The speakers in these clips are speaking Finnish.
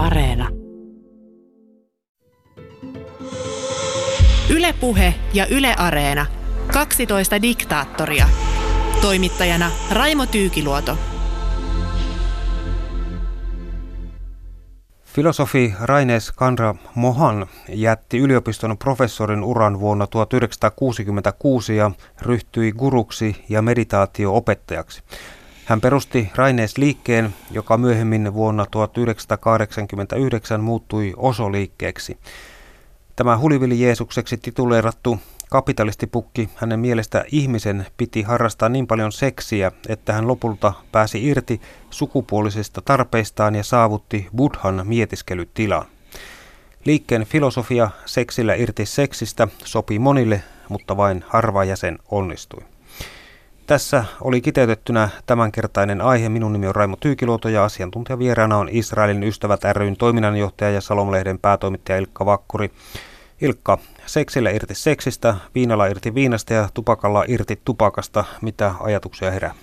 Areena. Ylepuhe ja Yle Areena. 12 diktaattoria. Toimittajana Raimo Tyykiluoto. Filosofi Raines Kandra Mohan jätti yliopiston professorin uran vuonna 1966 ja ryhtyi guruksi ja meditaatioopettajaksi. Hän perusti Raines liikkeen, joka myöhemmin vuonna 1989 muuttui Osoliikkeeksi. Tämä hulivili Jeesukseksi tituleerattu kapitalistipukki hänen mielestä ihmisen piti harrastaa niin paljon seksiä, että hän lopulta pääsi irti sukupuolisista tarpeistaan ja saavutti buddhan mietiskelytilan. Liikkeen filosofia seksillä irti seksistä sopi monille, mutta vain harva jäsen onnistui. Tässä oli kiteytettynä tämänkertainen aihe. Minun nimi on Raimo Tyykiluoto ja asiantuntijavieraana on Israelin ystävät ryn toiminnanjohtaja ja Salomlehden päätoimittaja Ilkka Vakkuri. Ilkka, seksillä irti seksistä, viinalla irti viinasta ja tupakalla irti tupakasta. Mitä ajatuksia herää?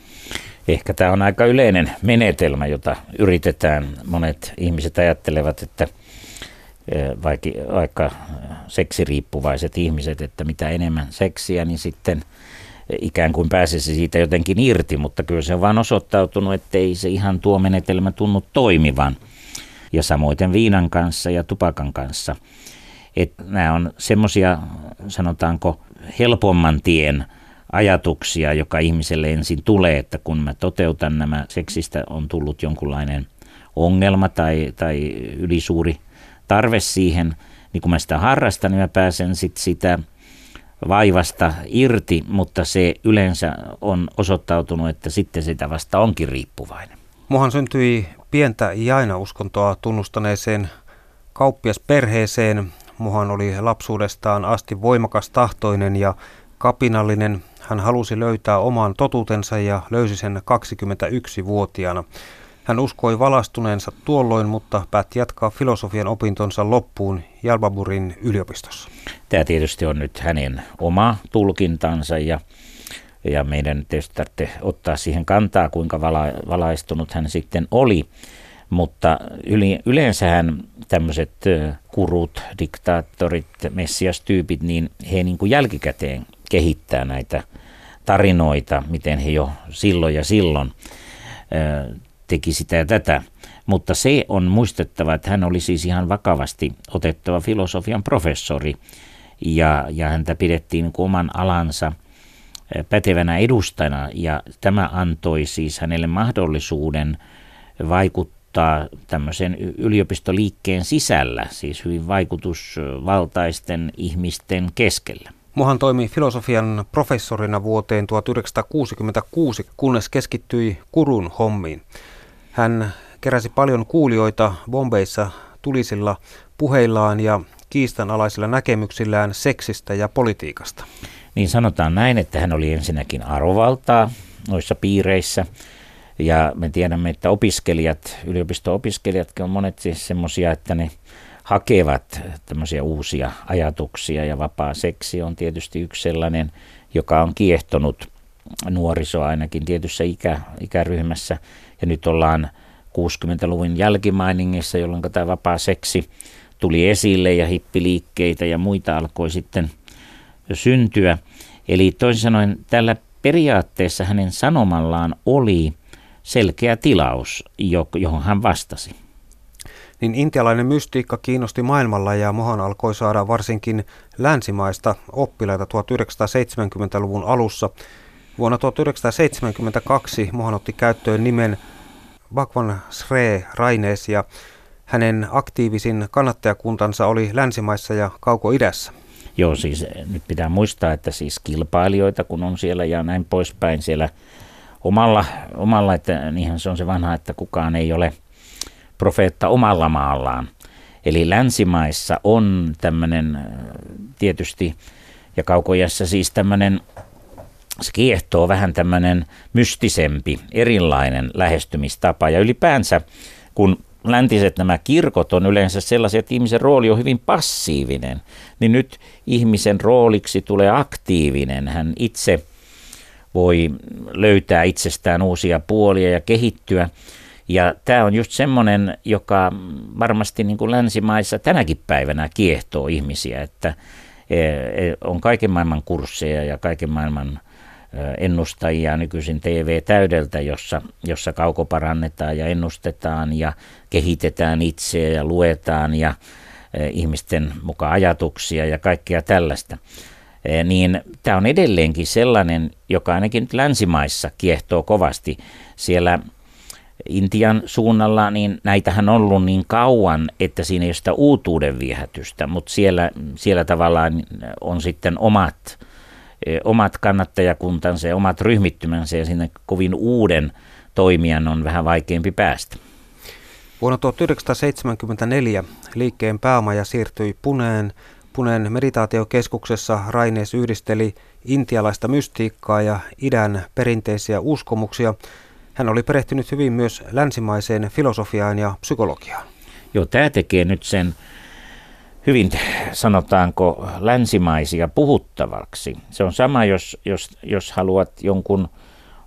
Ehkä tämä on aika yleinen menetelmä, jota yritetään. Monet ihmiset ajattelevat, että eh, vaikka, vaikka seksiriippuvaiset ihmiset, että mitä enemmän seksiä, niin sitten ikään kuin pääsisi siitä jotenkin irti, mutta kyllä se on vaan osoittautunut, että ei se ihan tuo menetelmä tunnu toimivan. Ja samoin viinan kanssa ja tupakan kanssa. Että nämä on semmoisia, sanotaanko, helpomman tien ajatuksia, joka ihmiselle ensin tulee, että kun mä toteutan nämä, seksistä on tullut jonkunlainen ongelma tai, tai ylisuuri tarve siihen, niin kun mä sitä harrastan, niin mä pääsen sitten sitä vaivasta irti, mutta se yleensä on osoittautunut, että sitten sitä vasta onkin riippuvainen. Muhan syntyi pientä jaina-uskontoa tunnustaneeseen kauppiasperheeseen. Muhan oli lapsuudestaan asti voimakas tahtoinen ja kapinallinen. Hän halusi löytää oman totuutensa ja löysi sen 21-vuotiaana. Hän uskoi valastuneensa tuolloin, mutta päätti jatkaa filosofian opintonsa loppuun Jalbaburin yliopistossa. Tämä tietysti on nyt hänen oma tulkintansa ja, ja meidän tietysti tarvitsee ottaa siihen kantaa, kuinka vala, valaistunut hän sitten oli. Mutta yleensähän tämmöiset kurut, diktaattorit, messiastyypit, niin he niin kuin jälkikäteen kehittää näitä tarinoita, miten he jo silloin ja silloin teki sitä ja tätä. Mutta se on muistettava, että hän oli siis ihan vakavasti otettava filosofian professori ja, ja häntä pidettiin niin oman alansa pätevänä edustajana ja tämä antoi siis hänelle mahdollisuuden vaikuttaa tämmöisen yliopistoliikkeen sisällä, siis hyvin vaikutusvaltaisten ihmisten keskellä. Mohan toimi filosofian professorina vuoteen 1966, kunnes keskittyi kurun hommiin. Hän keräsi paljon kuulijoita Bombeissa tulisilla puheillaan ja kiistanalaisilla näkemyksillään seksistä ja politiikasta. Niin sanotaan näin, että hän oli ensinnäkin arvovaltaa noissa piireissä. Ja me tiedämme, että opiskelijat, yliopisto-opiskelijatkin on monet siis semmoisia, että ne hakevat tämmöisiä uusia ajatuksia ja vapaa seksi on tietysti yksi sellainen, joka on kiehtonut nuorisoa ainakin tietyssä ikä, ikäryhmässä. Ja nyt ollaan 60-luvun jälkimainingissa, jolloin tämä vapaa seksi tuli esille ja hippiliikkeitä ja muita alkoi sitten syntyä. Eli toisin sanoen tällä periaatteessa hänen sanomallaan oli selkeä tilaus, johon hän vastasi. Niin intialainen mystiikka kiinnosti maailmalla ja Mohan alkoi saada varsinkin länsimaista oppilaita 1970-luvun alussa. Vuonna 1972 Mohan otti käyttöön nimen Bhagwan Sre Raines ja hänen aktiivisin kannattajakuntansa oli länsimaissa ja kauko-idässä. Joo, siis nyt pitää muistaa, että siis kilpailijoita kun on siellä ja näin poispäin siellä omalla, omalla että niinhän se on se vanha, että kukaan ei ole profeetta omalla maallaan. Eli länsimaissa on tämmöinen tietysti, ja kaukojassa siis tämmöinen se kiehtoo vähän tämmöinen mystisempi, erilainen lähestymistapa. Ja ylipäänsä, kun läntiset nämä kirkot on yleensä sellaisia, että ihmisen rooli on hyvin passiivinen, niin nyt ihmisen rooliksi tulee aktiivinen. Hän itse voi löytää itsestään uusia puolia ja kehittyä. Ja tämä on just semmoinen, joka varmasti niin kuin länsimaissa tänäkin päivänä kiehtoo ihmisiä, että e, e, on kaiken maailman kursseja ja kaiken maailman ennustajia nykyisin TV-täydeltä, jossa, jossa kaukoparannetaan ja ennustetaan ja kehitetään itseä ja luetaan ja ihmisten mukaan ajatuksia ja kaikkea tällaista. Niin tämä on edelleenkin sellainen, joka ainakin nyt länsimaissa kiehtoo kovasti. Siellä Intian suunnalla, niin näitähän on ollut niin kauan, että siinä ei ole sitä uutuuden viehätystä, mutta siellä, siellä tavallaan on sitten omat, omat kannattajakuntansa ja omat ryhmittymänsä ja sinne kovin uuden toimijan on vähän vaikeampi päästä. Vuonna 1974 liikkeen päämaja siirtyi Puneen. Puneen meditaatiokeskuksessa Rainees yhdisteli intialaista mystiikkaa ja idän perinteisiä uskomuksia – hän oli perehtynyt hyvin myös länsimaiseen filosofiaan ja psykologiaan. Joo, tämä tekee nyt sen hyvin, sanotaanko, länsimaisia puhuttavaksi. Se on sama, jos, jos, jos haluat jonkun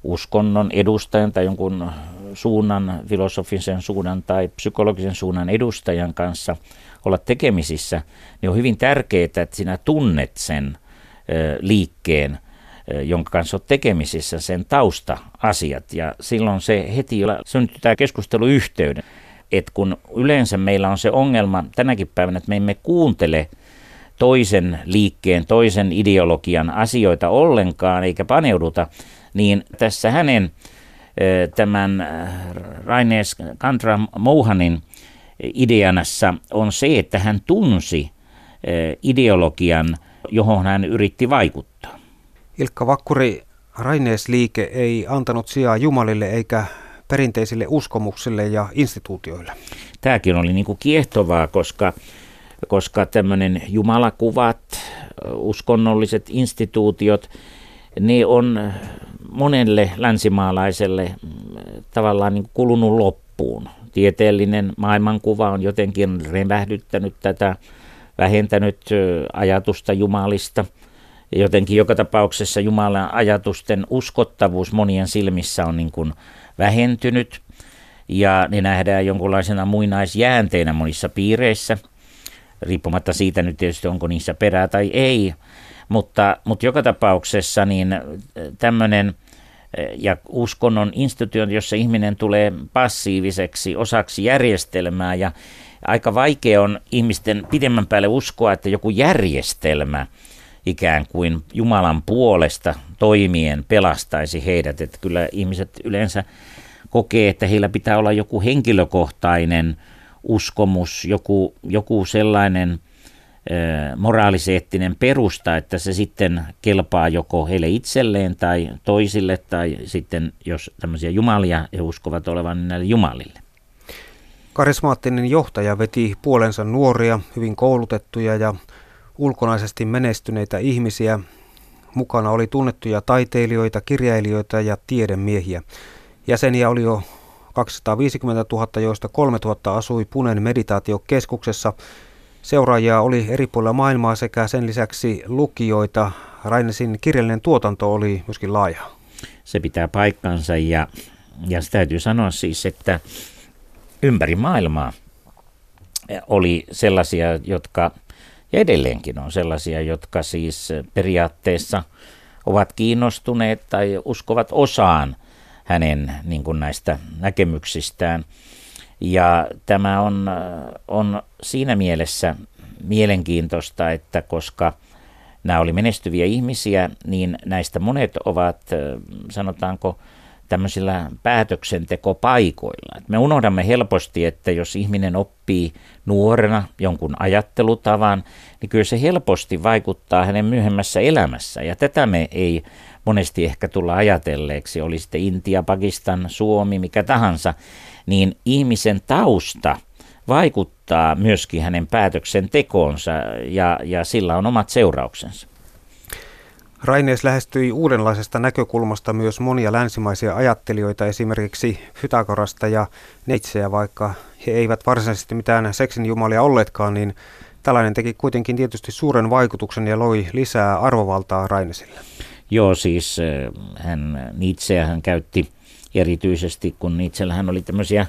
uskonnon edustajan tai jonkun suunnan, filosofisen suunnan tai psykologisen suunnan edustajan kanssa olla tekemisissä, niin on hyvin tärkeää, että sinä tunnet sen liikkeen – jonka kanssa olet tekemisissä, sen tausta-asiat. Ja silloin se heti syntyy keskusteluyhteyden. Et kun yleensä meillä on se ongelma tänäkin päivänä, että me emme kuuntele toisen liikkeen, toisen ideologian asioita ollenkaan, eikä paneuduta, niin tässä hänen tämän Rainees Kantra Mohanin ideanassa on se, että hän tunsi ideologian, johon hän yritti vaikuttaa. Ilkka Vakkuri, Raineesliike ei antanut sijaa jumalille eikä perinteisille uskomuksille ja instituutioille. Tämäkin oli niin kuin kiehtovaa, koska, koska tämmöinen jumalakuvat, uskonnolliset instituutiot, ne on monelle länsimaalaiselle tavallaan niin kulunut loppuun. Tieteellinen maailmankuva on jotenkin revähdyttänyt tätä, vähentänyt ajatusta jumalista – jotenkin joka tapauksessa Jumalan ajatusten uskottavuus monien silmissä on niin kuin vähentynyt. Ja ne nähdään jonkunlaisena muinaisjäänteinä monissa piireissä, riippumatta siitä nyt tietysti onko niissä perää tai ei, mutta, mutta joka tapauksessa niin tämmöinen ja uskonnon instituutio, jossa ihminen tulee passiiviseksi osaksi järjestelmää ja aika vaikea on ihmisten pidemmän päälle uskoa, että joku järjestelmä – ikään kuin Jumalan puolesta toimien pelastaisi heidät. Että kyllä ihmiset yleensä kokee, että heillä pitää olla joku henkilökohtainen uskomus, joku, joku sellainen moraaliseettinen perusta, että se sitten kelpaa joko heille itselleen tai toisille tai sitten jos tämmöisiä jumalia he uskovat olevan niin näille jumalille. Karismaattinen johtaja veti puolensa nuoria, hyvin koulutettuja ja ulkonaisesti menestyneitä ihmisiä. Mukana oli tunnettuja taiteilijoita, kirjailijoita ja tiedemiehiä. Jäseniä oli jo 250 000, joista 3 000 asui Punen meditaatiokeskuksessa. Seuraajia oli eri puolilla maailmaa sekä sen lisäksi lukijoita. Rainesin kirjallinen tuotanto oli myöskin laaja. Se pitää paikkansa ja, ja se täytyy sanoa siis, että ympäri maailmaa oli sellaisia, jotka ja edelleenkin on sellaisia, jotka siis periaatteessa ovat kiinnostuneet tai uskovat osaan hänen niin kuin näistä näkemyksistään. Ja tämä on, on siinä mielessä mielenkiintoista, että koska nämä oli menestyviä ihmisiä, niin näistä monet ovat, sanotaanko, tämmöisillä päätöksentekopaikoilla. Me unohdamme helposti, että jos ihminen oppii nuorena jonkun ajattelutavan, niin kyllä se helposti vaikuttaa hänen myöhemmässä elämässä. Ja tätä me ei monesti ehkä tulla ajatelleeksi, oli sitten Intia, Pakistan, Suomi, mikä tahansa, niin ihmisen tausta vaikuttaa myöskin hänen päätöksentekoonsa ja, ja sillä on omat seurauksensa. Rainees lähestyi uudenlaisesta näkökulmasta myös monia länsimaisia ajattelijoita, esimerkiksi Pythagorasta ja Neitseä, vaikka he eivät varsinaisesti mitään seksin jumalia olleetkaan, niin tällainen teki kuitenkin tietysti suuren vaikutuksen ja loi lisää arvovaltaa Rainesille. Joo, siis hän Nietzsche hän käytti erityisesti kun Nietzschehän oli tämmöisiä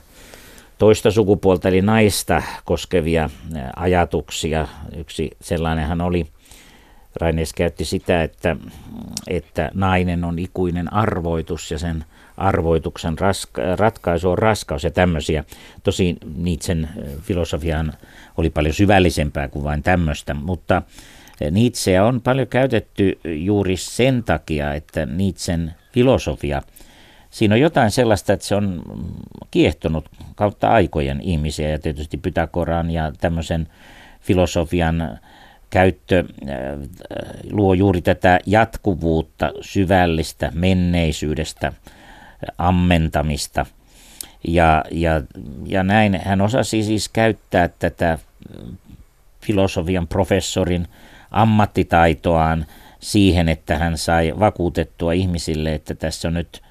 toista sukupuolta eli naista koskevia ajatuksia. Yksi sellainenhan oli, Raines käytti sitä, että, että nainen on ikuinen arvoitus ja sen arvoituksen raska- ratkaisu on raskaus ja tämmöisiä. Tosi Nietzschen filosofiaan oli paljon syvällisempää kuin vain tämmöistä, mutta Nietzscheä on paljon käytetty juuri sen takia, että Nietzschen filosofia, siinä on jotain sellaista, että se on kiehtonut kautta aikojen ihmisiä ja tietysti Pythagoran ja tämmöisen filosofian käyttö äh, luo juuri tätä jatkuvuutta, syvällistä menneisyydestä, ammentamista. Ja, ja, ja näin hän osasi siis käyttää tätä filosofian professorin ammattitaitoaan siihen, että hän sai vakuutettua ihmisille, että tässä on nyt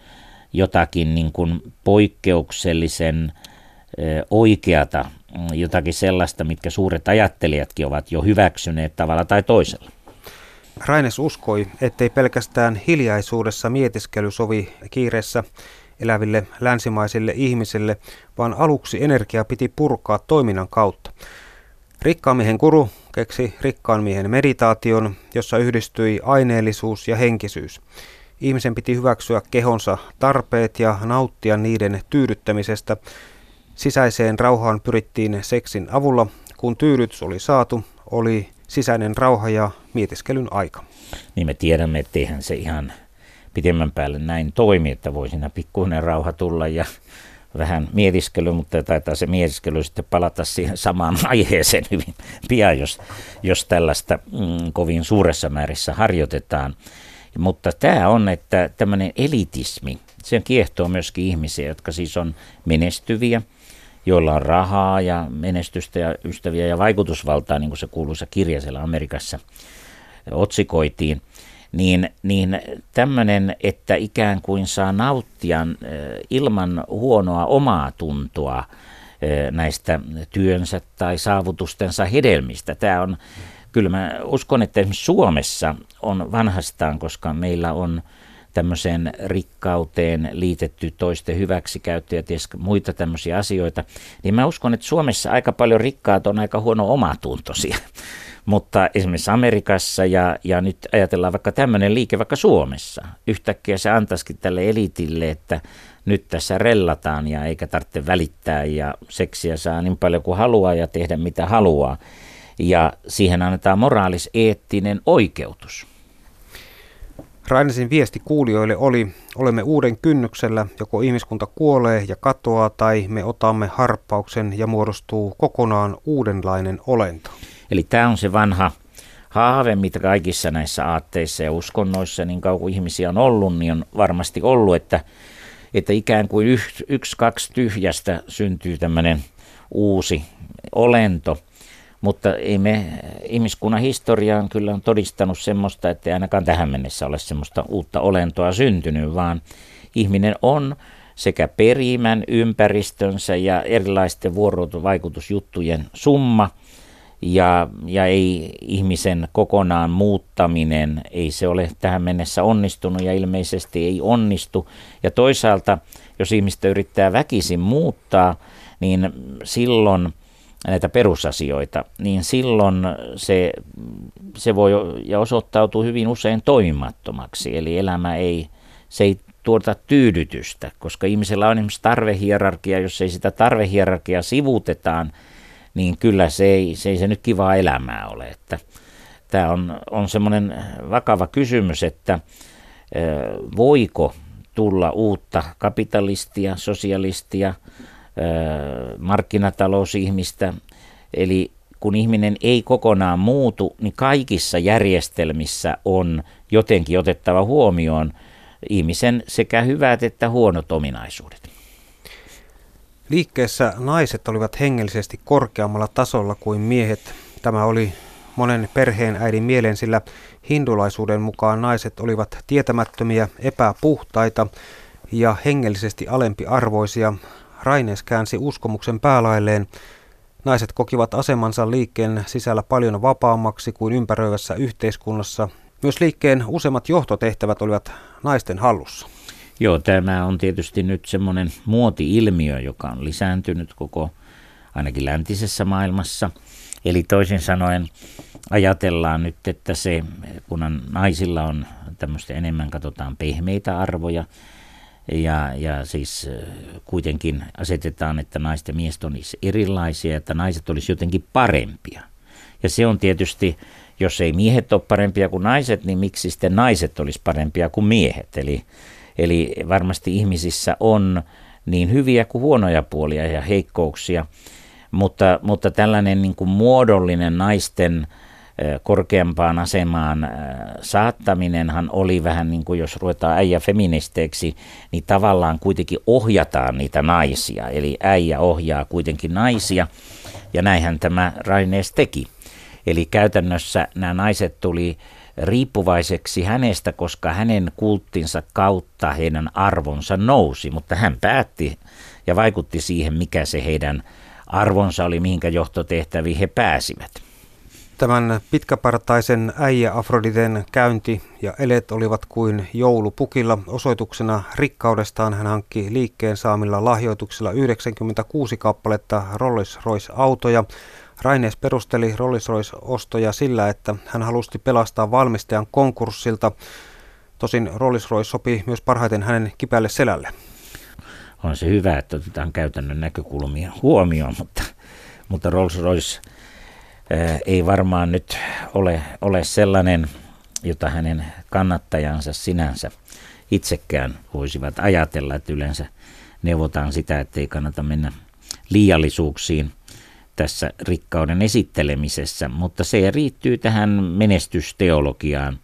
jotakin niin kuin poikkeuksellisen oikeata, jotakin sellaista, mitkä suuret ajattelijatkin ovat jo hyväksyneet tavalla tai toisella. Raines uskoi, ettei pelkästään hiljaisuudessa mietiskely sovi kiireessä eläville länsimaisille ihmisille, vaan aluksi energia piti purkaa toiminnan kautta. Rikkaan miehen kuru keksi rikkaan miehen meditaation, jossa yhdistyi aineellisuus ja henkisyys. Ihmisen piti hyväksyä kehonsa tarpeet ja nauttia niiden tyydyttämisestä. Sisäiseen rauhaan pyrittiin seksin avulla. Kun tyydytys oli saatu, oli sisäinen rauha ja mietiskelyn aika. Niin me tiedämme, etteihän se ihan pitemmän päälle näin toimi, että voi siinä pikkuinen rauha tulla ja vähän mietiskely, mutta taitaa se mietiskely sitten palata siihen samaan aiheeseen hyvin pian, jos, jos tällaista mm, kovin suuressa määrissä harjoitetaan. Mutta tämä on, että tämmöinen elitismi, se kiehtoo myöskin ihmisiä, jotka siis on menestyviä, joilla on rahaa ja menestystä ja ystäviä ja vaikutusvaltaa, niin kuin se kuuluisa kirja siellä Amerikassa otsikoitiin niin, niin tämmöinen, että ikään kuin saa nauttia ilman huonoa omaa tuntoa näistä työnsä tai saavutustensa hedelmistä. Tämä on, kyllä mä uskon, että esimerkiksi Suomessa on vanhastaan, koska meillä on tämmöiseen rikkauteen liitetty toisten hyväksikäyttö ja ties muita tämmöisiä asioita, niin mä uskon, että Suomessa aika paljon rikkaat on aika huono omatuntoisia. Mutta esimerkiksi Amerikassa ja, ja nyt ajatellaan vaikka tämmöinen liike vaikka Suomessa. Yhtäkkiä se antaisikin tälle elitille, että nyt tässä rellataan ja eikä tarvitse välittää ja seksiä saa niin paljon kuin haluaa ja tehdä mitä haluaa. Ja siihen annetaan moraalis-eettinen oikeutus. Rainesin viesti kuulijoille oli, olemme uuden kynnyksellä, joko ihmiskunta kuolee ja katoaa tai me otamme harppauksen ja muodostuu kokonaan uudenlainen olento. Eli tämä on se vanha haave, mitä kaikissa näissä aatteissa ja uskonnoissa, niin kauan kuin ihmisiä on ollut, niin on varmasti ollut, että, että ikään kuin yksi, yksi, kaksi tyhjästä syntyy tämmöinen uusi olento. Mutta ei me, ihmiskunnan historiaan kyllä on todistanut semmoista, että ei ainakaan tähän mennessä ole semmoista uutta olentoa syntynyt, vaan ihminen on sekä perimän, ympäristönsä ja erilaisten vuorovaikutusjuttujen summa – ja, ja ei ihmisen kokonaan muuttaminen, ei se ole tähän mennessä onnistunut ja ilmeisesti ei onnistu. Ja toisaalta, jos ihmistä yrittää väkisin muuttaa, niin silloin näitä perusasioita, niin silloin se, se voi ja osoittautuu hyvin usein toimimattomaksi. Eli elämä ei, se ei tuota tyydytystä, koska ihmisellä on esimerkiksi tarvehierarkia, jos ei sitä tarvehierarkiaa sivutetaan – niin kyllä se ei se, ei se nyt kivaa elämää ole. Että tämä on, on semmoinen vakava kysymys, että voiko tulla uutta kapitalistia, sosialistia, markkinatalousihmistä, eli kun ihminen ei kokonaan muutu, niin kaikissa järjestelmissä on jotenkin otettava huomioon ihmisen sekä hyvät että huonot ominaisuudet. Liikkeessä naiset olivat hengellisesti korkeammalla tasolla kuin miehet. Tämä oli monen perheen äidin mieleen, sillä hindulaisuuden mukaan naiset olivat tietämättömiä, epäpuhtaita ja hengellisesti alempiarvoisia. Raines käänsi uskomuksen päälailleen. Naiset kokivat asemansa liikkeen sisällä paljon vapaammaksi kuin ympäröivässä yhteiskunnassa. Myös liikkeen useimmat johtotehtävät olivat naisten hallussa. Joo, tämä on tietysti nyt semmoinen muoti-ilmiö, joka on lisääntynyt koko ainakin läntisessä maailmassa. Eli toisin sanoen ajatellaan nyt, että se, kun naisilla on tämmöistä enemmän katsotaan pehmeitä arvoja, ja, ja siis kuitenkin asetetaan, että naisten ja miehet on erilaisia, että naiset olisi jotenkin parempia. Ja se on tietysti, jos ei miehet ole parempia kuin naiset, niin miksi sitten naiset olisi parempia kuin miehet? Eli, eli varmasti ihmisissä on niin hyviä kuin huonoja puolia ja heikkouksia, mutta, mutta tällainen niin kuin muodollinen naisten korkeampaan asemaan saattaminenhan oli vähän niin kuin jos ruvetaan äijä feministeeksi, niin tavallaan kuitenkin ohjataan niitä naisia. Eli äijä ohjaa kuitenkin naisia ja näinhän tämä Rainees teki. Eli käytännössä nämä naiset tuli riippuvaiseksi hänestä, koska hänen kulttinsa kautta heidän arvonsa nousi, mutta hän päätti ja vaikutti siihen, mikä se heidän arvonsa oli, mihinkä johtotehtäviin he pääsivät. Tämän pitkäpartaisen äijä Afroditen käynti ja elet olivat kuin joulupukilla. Osoituksena rikkaudestaan hän hankki liikkeen saamilla lahjoituksilla 96 kappaletta Rolls-Royce-autoja. Rainees perusteli Rolls-Royce-ostoja sillä, että hän halusi pelastaa valmistajan konkurssilta. Tosin Rolls-Royce sopi myös parhaiten hänen kipeälle selälle. On se hyvä, että otetaan käytännön näkökulmia huomioon, mutta, mutta Rolls-Royce ei varmaan nyt ole, ole sellainen, jota hänen kannattajansa sinänsä itsekään voisivat ajatella, että yleensä neuvotaan sitä, että ei kannata mennä liiallisuuksiin tässä rikkauden esittelemisessä, mutta se riittyy tähän menestysteologiaan,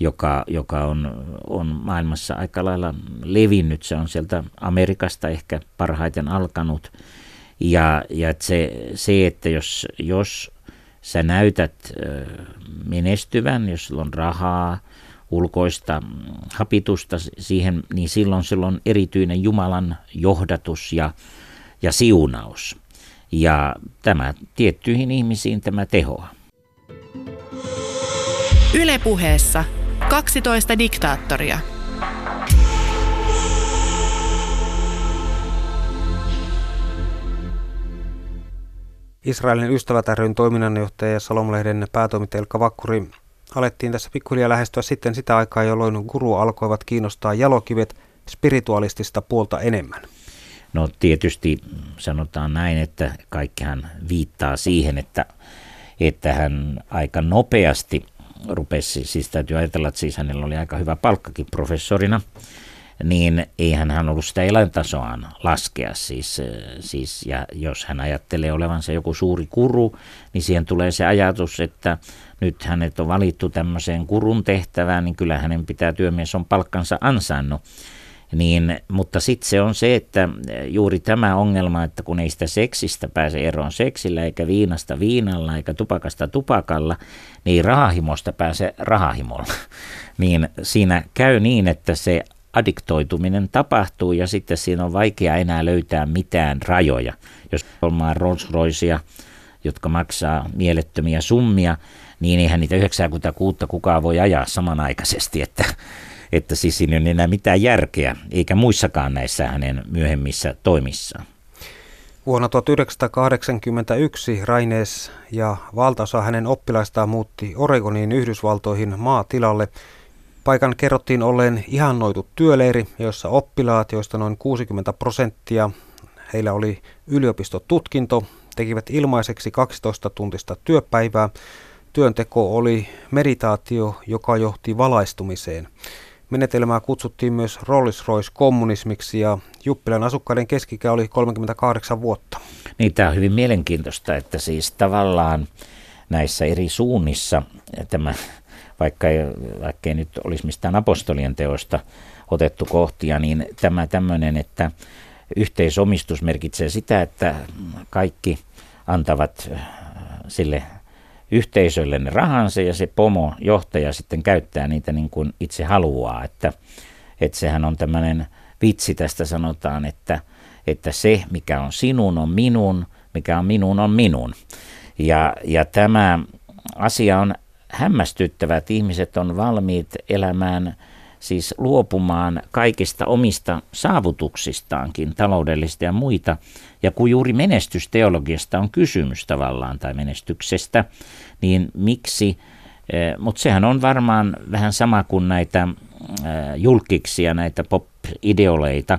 joka, joka on, on maailmassa aika lailla levinnyt. Se on sieltä Amerikasta ehkä parhaiten alkanut. Ja, ja se, se, että jos, jos sä näytät menestyvän, jos sulla on rahaa, ulkoista hapitusta siihen, niin silloin sillä on erityinen Jumalan johdatus ja, ja siunaus. Ja tämä tiettyihin ihmisiin tämä tehoa. Ylepuheessa 12 diktaattoria – Israelin ystävät ryn toiminnanjohtaja ja Salomlehden päätoimittaja Elka Vakkuri. Alettiin tässä pikkuhiljaa lähestyä sitten sitä aikaa, jolloin guru alkoivat kiinnostaa jalokivet spiritualistista puolta enemmän. No tietysti sanotaan näin, että kaikkihan viittaa siihen, että, että hän aika nopeasti rupesi, siis täytyy ajatella, että siis hänellä oli aika hyvä palkkakin professorina, niin eihän hän ollut sitä eläintasoaan laskea. Siis, äh, siis, ja jos hän ajattelee olevansa joku suuri kuru, niin siihen tulee se ajatus, että nyt hänet on valittu tämmöiseen kurun tehtävään, niin kyllä hänen pitää työmies on palkkansa ansainnut. Niin, mutta sitten se on se, että juuri tämä ongelma, että kun ei sitä seksistä pääse eroon seksillä, eikä viinasta viinalla, eikä tupakasta tupakalla, niin rahahimosta pääse rahahimolla. niin siinä käy niin, että se addiktoituminen tapahtuu ja sitten siinä on vaikea enää löytää mitään rajoja. Jos on Rolls Roycea, jotka maksaa mielettömiä summia, niin eihän niitä 96 kukaan voi ajaa samanaikaisesti, että, että siis siinä ei ole enää mitään järkeä, eikä muissakaan näissä hänen myöhemmissä toimissaan. Vuonna 1981 Rainees ja valtaosa hänen oppilaistaan muutti Oregoniin Yhdysvaltoihin maatilalle, Paikan kerrottiin olleen ihannoitu työleiri, jossa oppilaat, joista noin 60 prosenttia, heillä oli yliopistotutkinto, tekivät ilmaiseksi 12-tuntista työpäivää. Työnteko oli meditaatio, joka johti valaistumiseen. Menetelmää kutsuttiin myös Rolls-Royce-kommunismiksi ja Juppilan asukkaiden keskikä oli 38 vuotta. Niin, tämä on hyvin mielenkiintoista, että siis tavallaan näissä eri suunnissa tämä vaikka ei, vaikka ei nyt olisi mistään apostolien teosta otettu kohtia, niin tämä tämmöinen, että yhteisomistus merkitsee sitä, että kaikki antavat äh, sille yhteisölle ne rahansa ja se pomo, johtaja sitten käyttää niitä niin kuin itse haluaa. Että, että sehän on tämmöinen vitsi tästä sanotaan, että, että se mikä on sinun on minun, mikä on minun on minun. Ja, ja tämä asia on hämmästyttävät ihmiset on valmiit elämään siis luopumaan kaikista omista saavutuksistaankin, taloudellista ja muita. Ja kun juuri menestysteologiasta on kysymys tavallaan tai menestyksestä, niin miksi, eh, mutta sehän on varmaan vähän sama kuin näitä eh, julkiksia, näitä pop-ideoleita,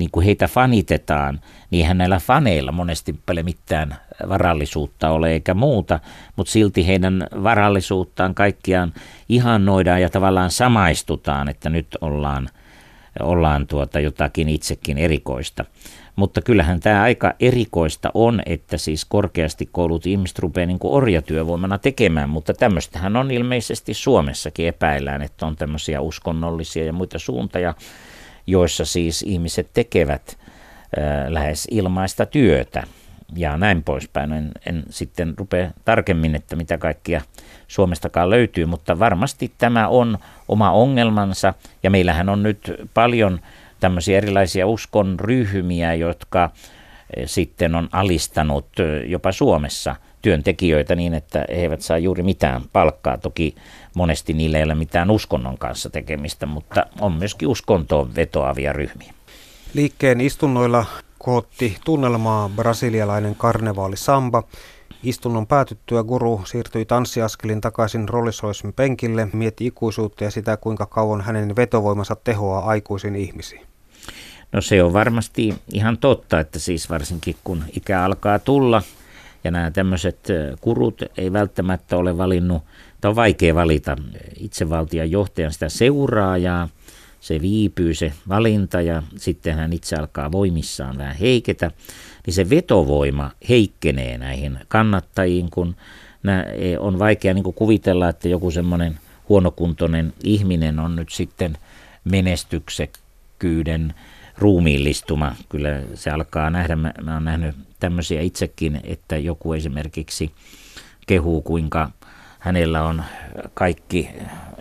niin kuin heitä fanitetaan, niin eihän näillä faneilla monesti paljon mitään varallisuutta ole eikä muuta, mutta silti heidän varallisuuttaan kaikkiaan ihannoidaan ja tavallaan samaistutaan, että nyt ollaan, ollaan tuota jotakin itsekin erikoista. Mutta kyllähän tämä aika erikoista on, että siis korkeasti koulut ihmiset rupeaa niin kuin orjatyövoimana tekemään, mutta tämmöistähän on ilmeisesti Suomessakin epäillään, että on tämmöisiä uskonnollisia ja muita suuntia, joissa siis ihmiset tekevät lähes ilmaista työtä ja näin poispäin. En, en sitten rupea tarkemmin, että mitä kaikkia Suomestakaan löytyy, mutta varmasti tämä on oma ongelmansa ja meillähän on nyt paljon tämmöisiä erilaisia uskonryhmiä, jotka sitten on alistanut jopa Suomessa työntekijöitä niin, että he eivät saa juuri mitään palkkaa. Toki monesti niillä ei ole mitään uskonnon kanssa tekemistä, mutta on myöskin uskontoon vetoavia ryhmiä. Liikkeen istunnoilla kootti tunnelmaa brasilialainen karnevaali Samba. Istunnon päätyttyä guru siirtyi tanssiaskelin takaisin rollisroisin penkille, mietti ikuisuutta ja sitä, kuinka kauan hänen vetovoimansa tehoaa aikuisiin ihmisiin. No se on varmasti ihan totta, että siis varsinkin kun ikä alkaa tulla ja nämä tämmöiset kurut ei välttämättä ole valinnut, tai on vaikea valita. Itsevaltian johtajan sitä seuraajaa, se viipyy se valinta ja sitten hän itse alkaa voimissaan vähän heiketä, niin se vetovoima heikkenee näihin kannattajiin, kun e, on vaikea niin kuvitella, että joku semmoinen huonokuntoinen ihminen on nyt sitten menestyksekkyyden ruumiillistuma. Kyllä se alkaa nähdä, mä, mä olen nähnyt tämmöisiä itsekin, että joku esimerkiksi kehuu, kuinka hänellä on kaikki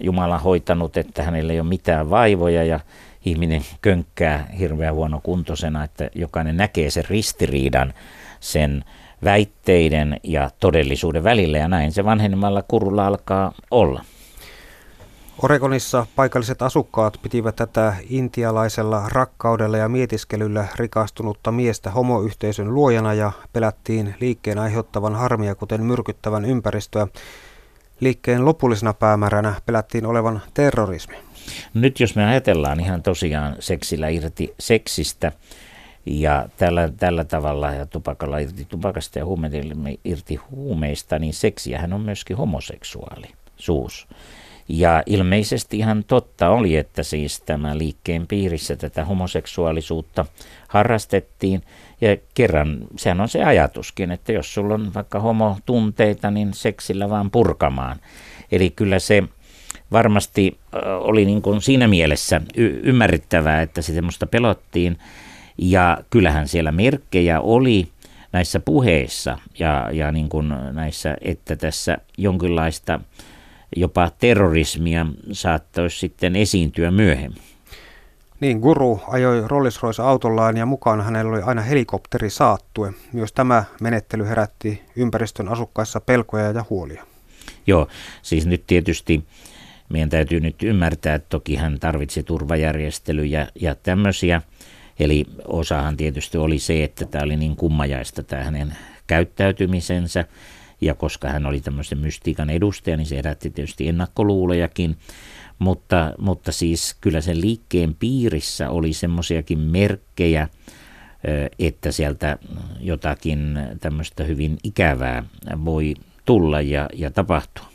Jumala hoitanut, että hänellä ei ole mitään vaivoja ja ihminen könkkää hirveän huonokuntoisena, että jokainen näkee sen ristiriidan sen väitteiden ja todellisuuden välillä ja näin se vanhenemalla kurulla alkaa olla. Oregonissa paikalliset asukkaat pitivät tätä intialaisella rakkaudella ja mietiskelyllä rikastunutta miestä homoyhteisön luojana ja pelättiin liikkeen aiheuttavan harmia, kuten myrkyttävän ympäristöä. Liikkeen lopullisena päämääränä pelättiin olevan terrorismi. Nyt jos me ajatellaan ihan tosiaan seksillä irti seksistä ja tällä, tällä tavalla ja tupakalla irti tupakasta ja huumeilla irti huumeista, niin seksiähän on myöskin homoseksuaali suus. Ja ilmeisesti ihan totta oli, että siis tämä liikkeen piirissä tätä homoseksuaalisuutta harrastettiin. Ja kerran, sehän on se ajatuskin, että jos sulla on vaikka homotunteita, niin seksillä vaan purkamaan. Eli kyllä se varmasti oli niin kuin siinä mielessä y- ymmärrettävää, että sitä musta pelottiin. Ja kyllähän siellä merkkejä oli näissä puheissa ja, ja niin kuin näissä, että tässä jonkinlaista jopa terrorismia saattaisi sitten esiintyä myöhemmin. Niin, Guru ajoi Rolls Royce autollaan ja mukaan hänellä oli aina helikopteri saattue. Myös tämä menettely herätti ympäristön asukkaissa pelkoja ja huolia. Joo, siis nyt tietysti meidän täytyy nyt ymmärtää, että toki hän tarvitsi turvajärjestelyjä ja tämmöisiä. Eli osahan tietysti oli se, että tämä oli niin kummajaista tämä hänen käyttäytymisensä. Ja koska hän oli tämmöisen mystiikan edustaja, niin se herätti tietysti ennakkoluulojakin. Mutta, mutta siis kyllä sen liikkeen piirissä oli semmoisiakin merkkejä, että sieltä jotakin tämmöistä hyvin ikävää voi tulla ja, ja tapahtua.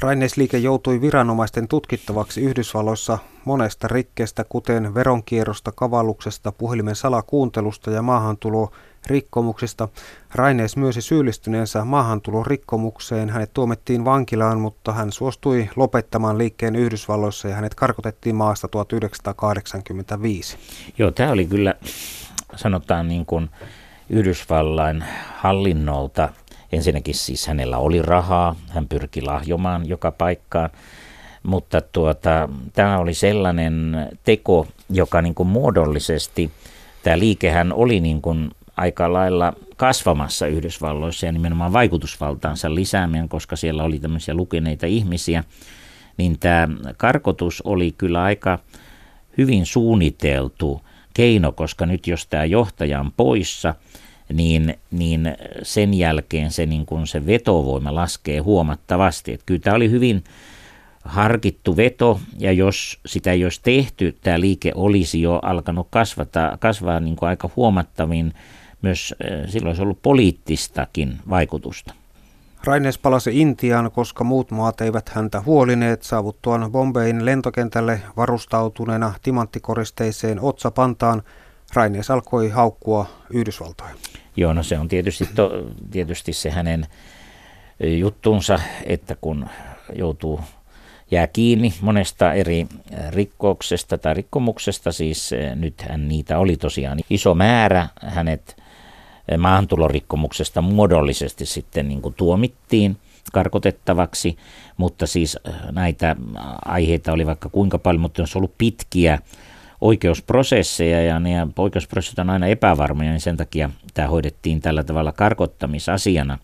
Raineisliike joutui viranomaisten tutkittavaksi Yhdysvalloissa monesta rikkeestä, kuten veronkierrosta, kavalluksesta, puhelimen salakuuntelusta ja maahantulo rikkomuksista. Rainees myönsi syyllistyneensä maahantulorikkomukseen. Hänet tuomittiin vankilaan, mutta hän suostui lopettamaan liikkeen Yhdysvalloissa ja hänet karkotettiin maasta 1985. Joo, tämä oli kyllä, sanotaan niin kuin Yhdysvallain hallinnolta. Ensinnäkin siis hänellä oli rahaa, hän pyrki lahjomaan joka paikkaan mutta tuota, tämä oli sellainen teko, joka niin kuin muodollisesti, tämä liikehän oli niin kuin aika lailla kasvamassa Yhdysvalloissa ja nimenomaan vaikutusvaltaansa lisäämään, koska siellä oli tämmöisiä lukeneita ihmisiä, niin tämä karkotus oli kyllä aika hyvin suunniteltu keino, koska nyt jos tämä johtaja on poissa, niin, niin sen jälkeen se, niin kun se vetovoima laskee huomattavasti. Että kyllä tämä oli hyvin harkittu veto, ja jos sitä ei olisi tehty, tämä liike olisi jo alkanut kasvata, kasvaa niin kuin aika huomattavin, myös eh, silloin olisi ollut poliittistakin vaikutusta. Raines palasi Intiaan, koska muut maat eivät häntä huolineet saavuttuaan Bombein lentokentälle varustautuneena timanttikoristeiseen otsapantaan. Raines alkoi haukkua Yhdysvaltoihin. Joo, no se on tietysti, to, tietysti se hänen juttunsa, että kun joutuu jää kiinni monesta eri rikkouksesta tai rikkomuksesta, siis nyt hän niitä oli tosiaan iso määrä, hänet maahantulorikkomuksesta muodollisesti sitten niin kuin tuomittiin karkotettavaksi, mutta siis näitä aiheita oli vaikka kuinka paljon, mutta on ollut pitkiä oikeusprosesseja ja ne oikeusprosessit on aina epävarmoja, niin sen takia tämä hoidettiin tällä tavalla karkottamisasiana.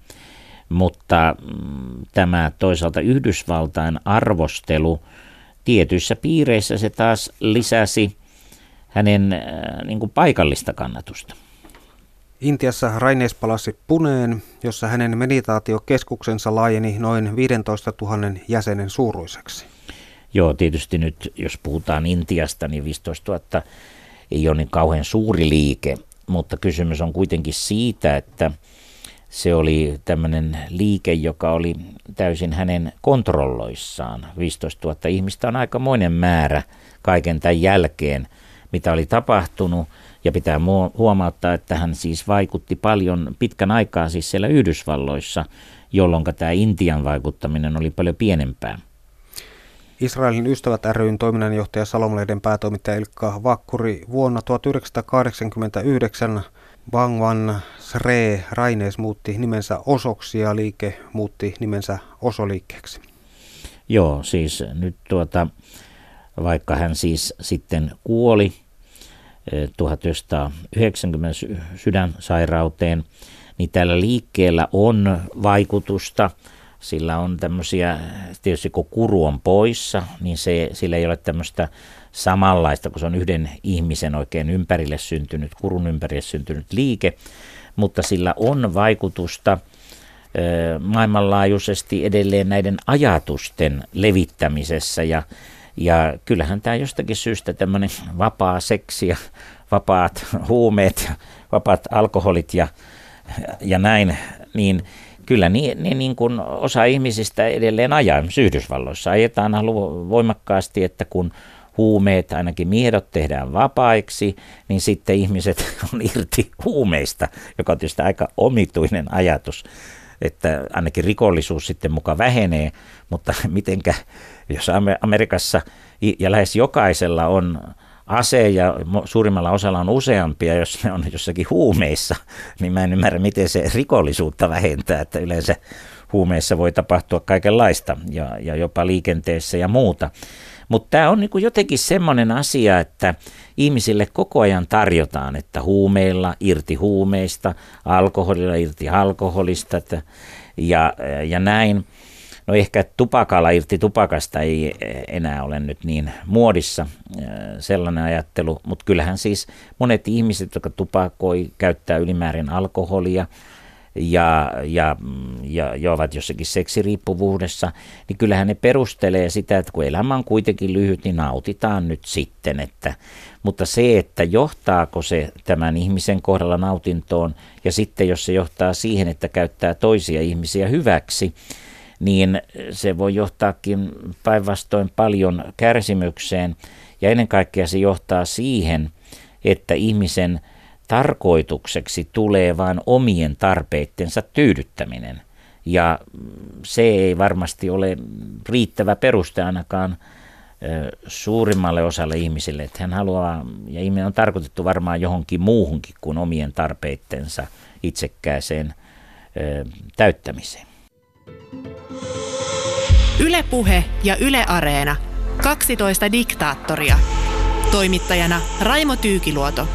Mutta mm, tämä toisaalta Yhdysvaltain arvostelu tietyissä piireissä se taas lisäsi hänen niin kuin paikallista kannatusta. Intiassa Raines palasi Puneen, jossa hänen meditaatiokeskuksensa laajeni noin 15 000 jäsenen suuruiseksi. Joo, tietysti nyt jos puhutaan Intiasta, niin 15 000 ei ole niin kauhean suuri liike, mutta kysymys on kuitenkin siitä, että se oli tämmöinen liike, joka oli täysin hänen kontrolloissaan. 15 000 ihmistä on aikamoinen määrä kaiken tämän jälkeen, mitä oli tapahtunut. Ja pitää huomauttaa, että hän siis vaikutti paljon pitkän aikaa siis siellä Yhdysvalloissa, jolloin tämä Intian vaikuttaminen oli paljon pienempää. Israelin ystävät ryn toiminnanjohtaja Salomlehden päätoimittaja Ilkka Vakkuri vuonna 1989 Bangwan Sre Raines muutti nimensä Osoksi ja liike muutti nimensä Osoliikkeeksi. Joo, siis nyt tuota, vaikka hän siis sitten kuoli 1990 sydänsairauteen, niin tällä liikkeellä on vaikutusta. Sillä on tämmöisiä, tietysti kun kuru on poissa, niin se, sillä ei ole tämmöistä samanlaista, kun se on yhden ihmisen oikein ympärille syntynyt, kurun ympärille syntynyt liike, mutta sillä on vaikutusta maailmanlaajuisesti edelleen näiden ajatusten levittämisessä ja ja kyllähän tämä jostakin syystä tämmöinen vapaa seksi ja vapaat huumeet ja vapaat alkoholit ja, ja näin, niin kyllä niin, niin, niin kuin osa ihmisistä edelleen ajaa. Yhdysvalloissa ajetaan voimakkaasti, että kun huumeet, ainakin miedot tehdään vapaiksi, niin sitten ihmiset on irti huumeista, joka on tietysti aika omituinen ajatus, että ainakin rikollisuus sitten muka vähenee, mutta mitenkä jos Amerikassa ja lähes jokaisella on ase ja suurimmalla osalla on useampia, jos ne on jossakin huumeissa, niin mä en ymmärrä, miten se rikollisuutta vähentää, että yleensä huumeissa voi tapahtua kaikenlaista ja, ja jopa liikenteessä ja muuta. Mutta tämä on niinku jotenkin semmoinen asia, että ihmisille koko ajan tarjotaan, että huumeilla irti huumeista, alkoholilla irti alkoholista että, ja, ja näin. No ehkä tupakalla irti tupakasta ei enää ole nyt niin muodissa sellainen ajattelu, mutta kyllähän siis monet ihmiset, jotka tupakoi, käyttää ylimäärin alkoholia ja, ja, ja, ja ovat jossakin seksiriippuvuudessa, niin kyllähän ne perustelee sitä, että kun elämä on kuitenkin lyhyt, niin nautitaan nyt sitten. Että, mutta se, että johtaako se tämän ihmisen kohdalla nautintoon ja sitten jos se johtaa siihen, että käyttää toisia ihmisiä hyväksi, niin se voi johtaakin päinvastoin paljon kärsimykseen ja ennen kaikkea se johtaa siihen, että ihmisen tarkoitukseksi tulee vain omien tarpeittensa tyydyttäminen. Ja se ei varmasti ole riittävä peruste ainakaan suurimmalle osalle ihmisille, että hän haluaa, ja ihminen on tarkoitettu varmaan johonkin muuhunkin kuin omien tarpeittensa itsekkääseen täyttämiseen. Ylepuhe ja Yle Areena. 12 diktaattoria. Toimittajana Raimo Tyykiluoto.